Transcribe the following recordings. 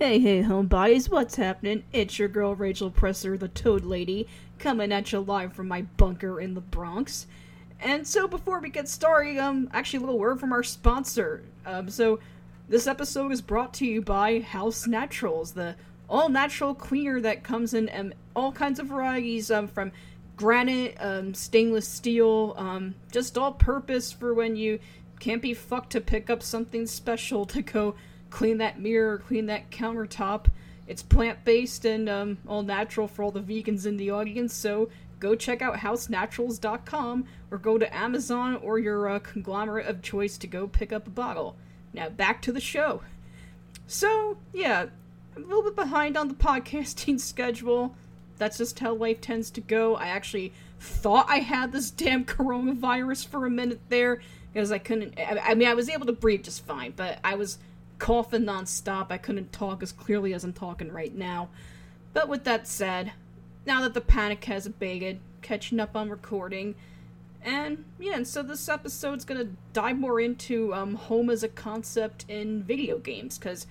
Hey, hey, homebodies, what's happening? It's your girl Rachel Presser, the Toad Lady, coming at you live from my bunker in the Bronx. And so, before we get started, um, actually, a little word from our sponsor. Um, so, this episode is brought to you by House Naturals, the all natural cleaner that comes in um, all kinds of varieties, um, from granite, um, stainless steel, um, just all purpose for when you can't be fucked to pick up something special to go clean that mirror, clean that countertop. It's plant based and um, all natural for all the vegans in the audience, so go check out housenaturals.com or go to Amazon or your uh, conglomerate of choice to go pick up a bottle. Now, back to the show. So, yeah, I'm a little bit behind on the podcasting schedule. That's just how life tends to go. I actually thought I had this damn coronavirus for a minute there because I couldn't. I, I mean, I was able to breathe just fine, but I was coughing nonstop. I couldn't talk as clearly as I'm talking right now. But with that said, now that the panic has abated, catching up on recording, and yeah, and so this episode's gonna dive more into um, home as a concept in video games, because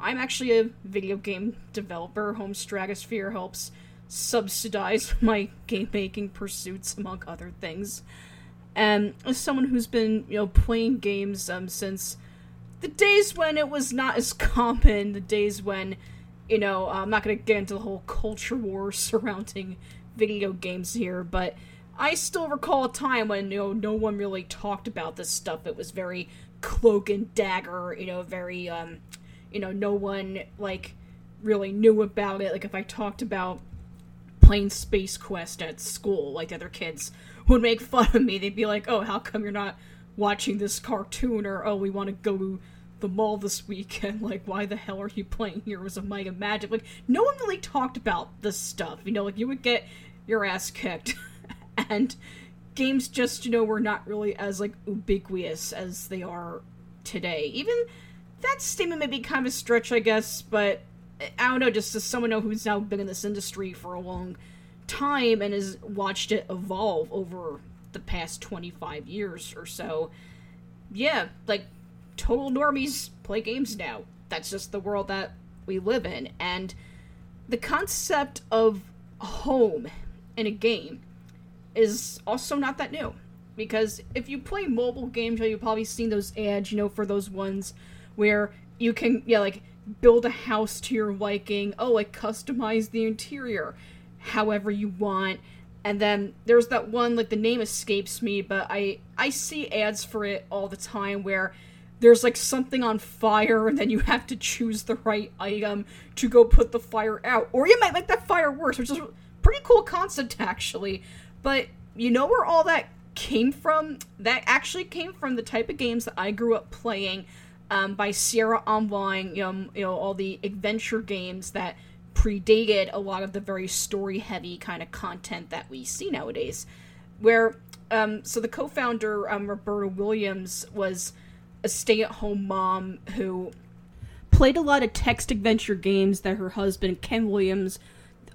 I'm actually a video game developer. Home Stratosphere helps subsidize my game making pursuits, among other things. And as someone who's been, you know, playing games um, since the days when it was not as common, the days when, you know, I'm not going to get into the whole culture war surrounding video games here, but I still recall a time when, you know, no one really talked about this stuff. It was very cloak and dagger, you know, very, um, you know, no one, like, really knew about it. Like, if I talked about playing Space Quest at school, like, the other kids would make fun of me. They'd be like, oh, how come you're not watching this cartoon or oh we want to go to the mall this weekend like why the hell are you playing heroes of might and magic? Like no one really talked about this stuff you know like you would get your ass kicked and games just you know were not really as like ubiquitous as they are today. Even that statement may be kind of a stretch i guess but eh, i don't know just as someone who's now been in this industry for a long time and has watched it evolve over the past 25 years or so. Yeah, like total normies play games now. That's just the world that we live in. And the concept of home in a game is also not that new. Because if you play mobile games, you've probably seen those ads, you know, for those ones where you can, yeah, like build a house to your liking. Oh, like customize the interior however you want and then there's that one like the name escapes me but i i see ads for it all the time where there's like something on fire and then you have to choose the right item to go put the fire out. Or you might make that fire worse which is pretty cool concept actually. But you know where all that came from? That actually came from the type of games that i grew up playing um, by sierra online you know, you know all the adventure games that predated a lot of the very story heavy kind of content that we see nowadays. Where, um, so the co founder, um, Roberta Williams, was a stay at home mom who played a lot of text adventure games that her husband, Ken Williams,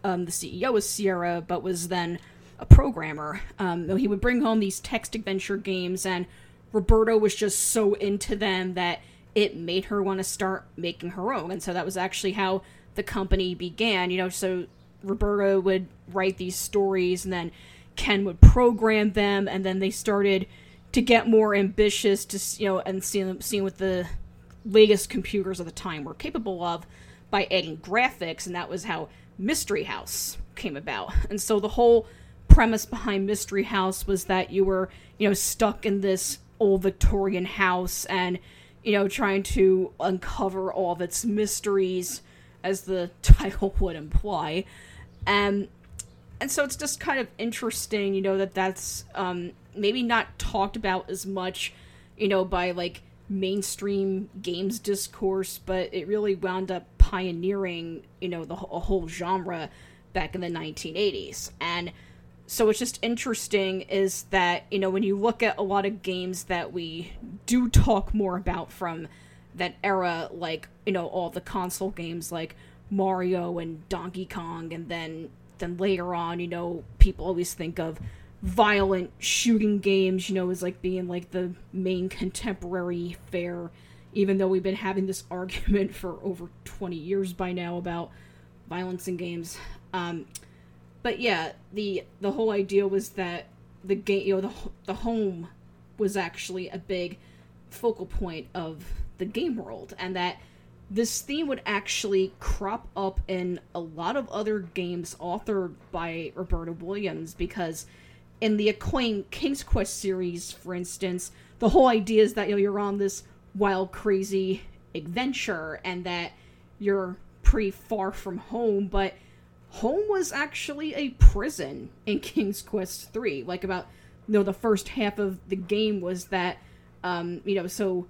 um, the CEO of Sierra, but was then a programmer. Um, he would bring home these text adventure games, and Roberta was just so into them that it made her want to start making her own. And so that was actually how the company began. You know, so Roberta would write these stories and then Ken would program them and then they started to get more ambitious to you know and seeing seeing what the latest computers of the time were capable of by adding graphics and that was how Mystery House came about. And so the whole premise behind Mystery House was that you were, you know, stuck in this old Victorian house and you know trying to uncover all of its mysteries as the title would imply. Um, and so it's just kind of interesting, you know, that that's um, maybe not talked about as much, you know, by like mainstream games discourse, but it really wound up pioneering, you know, the a whole genre back in the 1980s. And so what's just interesting is that, you know, when you look at a lot of games that we do talk more about from that era, like you know all the console games like Mario and Donkey Kong, and then then later on, you know, people always think of violent shooting games, you know, as like being like the main contemporary fare even though we've been having this argument for over 20 years by now about violence in games. Um, but yeah, the the whole idea was that the game, you know, the the home was actually a big focal point of the game world, and that this theme would actually crop up in a lot of other games authored by Roberta Williams because in the acclaimed King's Quest series, for instance, the whole idea is that you know, you're on this wild, crazy adventure and that you're pretty far from home, but home was actually a prison in King's Quest 3. Like about you know, the first half of the game was that um, you know, so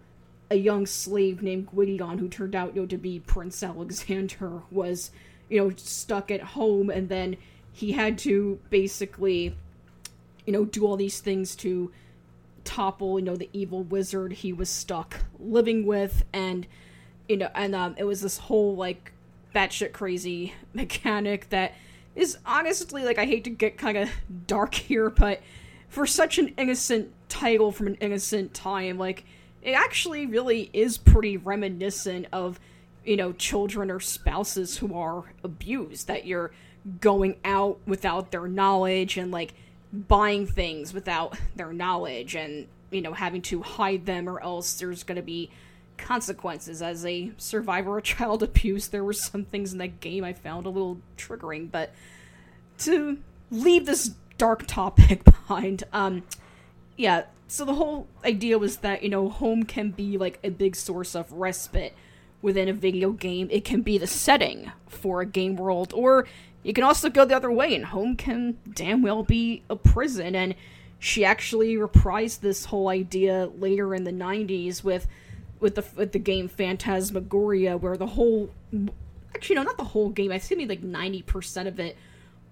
a young slave named Gwydion, who turned out you know to be Prince Alexander, was you know stuck at home, and then he had to basically you know do all these things to topple you know the evil wizard he was stuck living with, and you know, and um, it was this whole like batshit crazy mechanic that is honestly like I hate to get kind of dark here, but for such an innocent title from an innocent time, like it actually really is pretty reminiscent of you know children or spouses who are abused that you're going out without their knowledge and like buying things without their knowledge and you know having to hide them or else there's going to be consequences. As a survivor of child abuse there were some things in that game i found a little triggering but to leave this dark topic behind um yeah so the whole idea was that, you know, home can be like a big source of respite within a video game. It can be the setting for a game world, or you can also go the other way, and home can damn well be a prison. And she actually reprised this whole idea later in the 90s with with the with the game Phantasmagoria, where the whole actually no, not the whole game. I think like ninety percent of it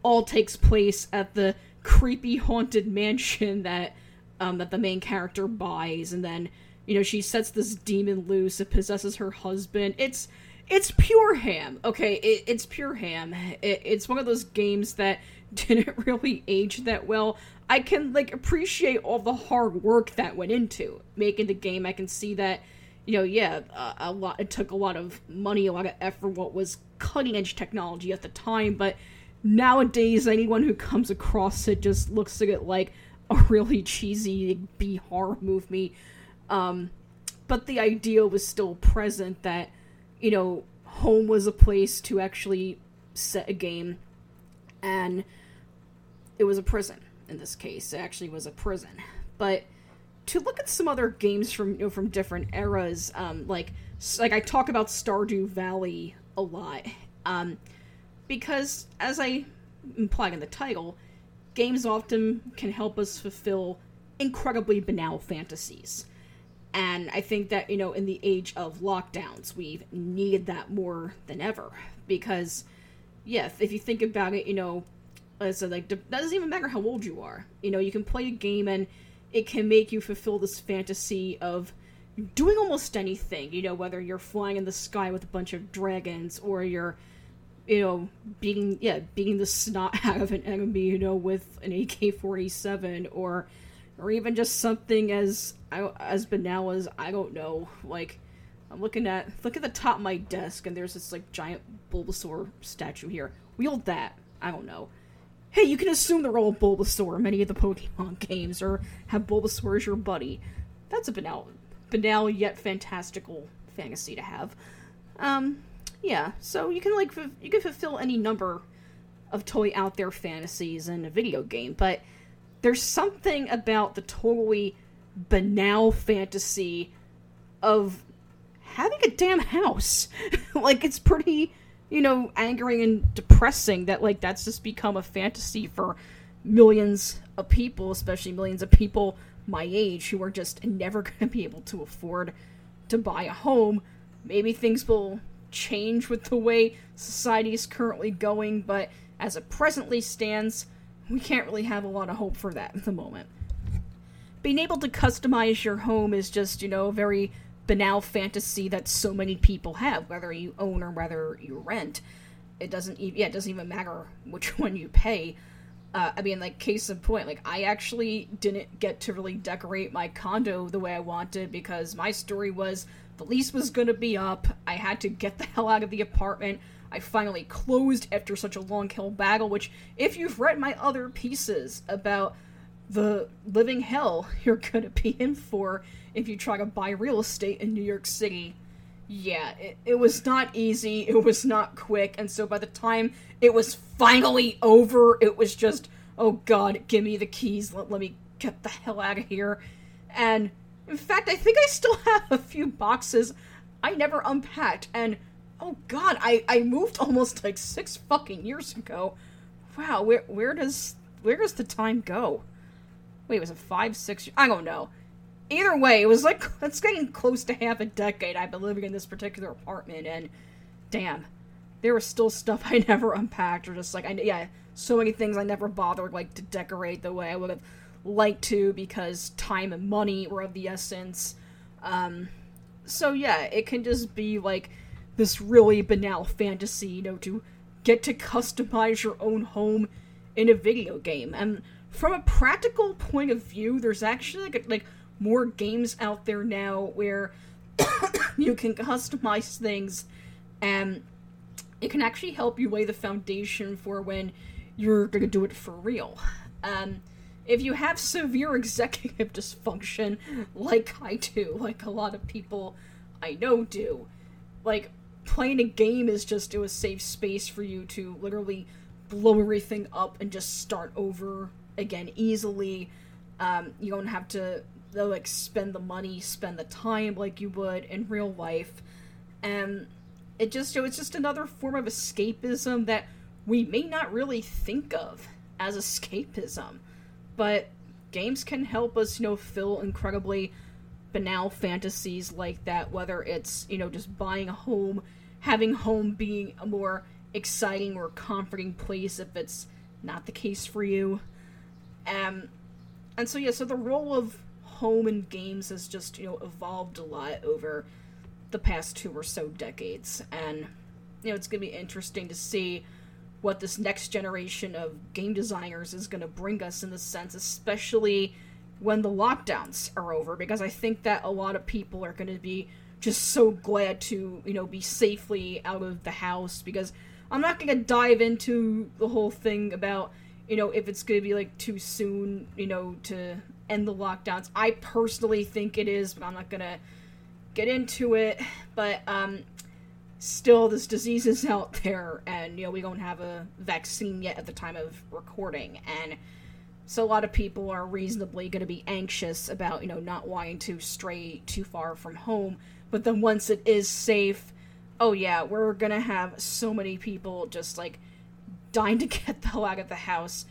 all takes place at the creepy haunted mansion that um, that the main character buys, and then you know she sets this demon loose. It possesses her husband. It's it's pure ham. Okay, it, it's pure ham. It, it's one of those games that didn't really age that well. I can like appreciate all the hard work that went into making the game. I can see that, you know, yeah, a lot. It took a lot of money, a lot of effort. What was cutting edge technology at the time, but nowadays anyone who comes across it just looks at it like a really cheesy B horror movie. Um, but the idea was still present that, you know, home was a place to actually set a game, and it was a prison in this case. It actually was a prison. But to look at some other games from you know from different eras, um, like like I talk about Stardew Valley a lot, um, because as I implied in the title, games often can help us fulfill incredibly banal fantasies. And I think that, you know, in the age of lockdowns, we've needed that more than ever. Because, yeah, if you think about it, you know, so like, that doesn't even matter how old you are. You know, you can play a game and it can make you fulfill this fantasy of doing almost anything. You know, whether you're flying in the sky with a bunch of dragons or you're you know, beating yeah, beating the snot out of an enemy, you know, with an AK forty seven or or even just something as as banal as I don't know, like I'm looking at look at the top of my desk and there's this like giant Bulbasaur statue here. Wield that. I don't know. Hey, you can assume the role of Bulbasaur in many of the Pokemon games, or have Bulbasaur as your buddy. That's a banal, banal yet fantastical fantasy to have. Um, yeah, so you can like you can fulfill any number of toy out there fantasies in a video game, but there's something about the totally banal fantasy of having a damn house. like it's pretty, you know, angering and depressing that like that's just become a fantasy for millions of people, especially millions of people my age who are just never going to be able to afford to buy a home. Maybe things will change with the way society is currently going, but as it presently stands, we can't really have a lot of hope for that at the moment. Being able to customize your home is just, you know, a very banal fantasy that so many people have, whether you own or whether you rent. It doesn't even, yeah, it doesn't even matter which one you pay. Uh, I mean, like, case in point, like, I actually didn't get to really decorate my condo the way I wanted because my story was the lease was gonna be up. I had to get the hell out of the apartment. I finally closed after such a long hell battle, which, if you've read my other pieces about the living hell you're gonna be in for if you try to buy real estate in New York City, yeah, it, it was not easy, it was not quick, and so by the time it was finally over, it was just, oh god, give me the keys, let, let me get the hell out of here. And in fact, I think I still have a few boxes I never unpacked, and oh god, I, I moved almost like six fucking years ago. Wow, where where does where does the time go? Wait, was it five, six? I don't know. Either way, it was like it's getting close to half a decade I've been living in this particular apartment, and damn, there was still stuff I never unpacked, or just like I yeah, so many things I never bothered like to decorate the way I would have liked to because time and money were of the essence. Um, so yeah, it can just be like this really banal fantasy, you know, to get to customize your own home in a video game. And from a practical point of view, there's actually like like more games out there now where you can customize things and it can actually help you lay the foundation for when you're going to do it for real. Um, if you have severe executive dysfunction, like I do, like a lot of people I know do, like playing a game is just a safe space for you to literally blow everything up and just start over again easily. Um, you don't have to like spend the money, spend the time like you would in real life, and it just so it's just another form of escapism that we may not really think of as escapism, but games can help us, you know, fill incredibly banal fantasies like that. Whether it's you know just buying a home, having home being a more exciting or comforting place if it's not the case for you um, and so yeah, so the role of home and games has just you know evolved a lot over the past two or so decades, and you know it's gonna be interesting to see what this next generation of game designers is gonna bring us in the sense, especially when the lockdowns are over, because I think that a lot of people are gonna be just so glad to you know be safely out of the house because I'm not gonna dive into the whole thing about you know, if it's going to be like too soon, you know, to end the lockdowns. I personally think it is, but I'm not going to get into it. But um, still, this disease is out there, and, you know, we don't have a vaccine yet at the time of recording. And so a lot of people are reasonably going to be anxious about, you know, not wanting to stray too far from home. But then once it is safe, oh yeah, we're to have so many people just like dying to get the hell out of the house.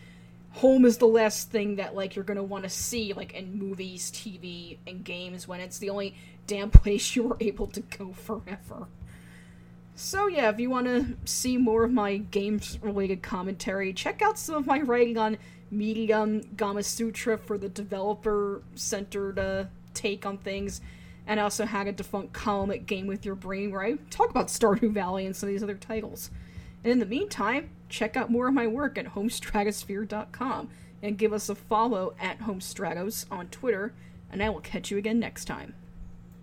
Home is the last thing that like you're gonna want to see like in movies, TV, and games when it's the only damn place you were able to go forever. So yeah, if you want to see more of my games-related commentary, check out some of my writing on Medium, Gamasutra for the developer-centered uh, take on things, and also had a defunct column at Game with Your Brain where I talk about Stardew Valley and some of these other titles. And in the meantime, check out more of my work at homestratosphere.com and give us a follow at Homestratos on Twitter, and I will catch you again next time.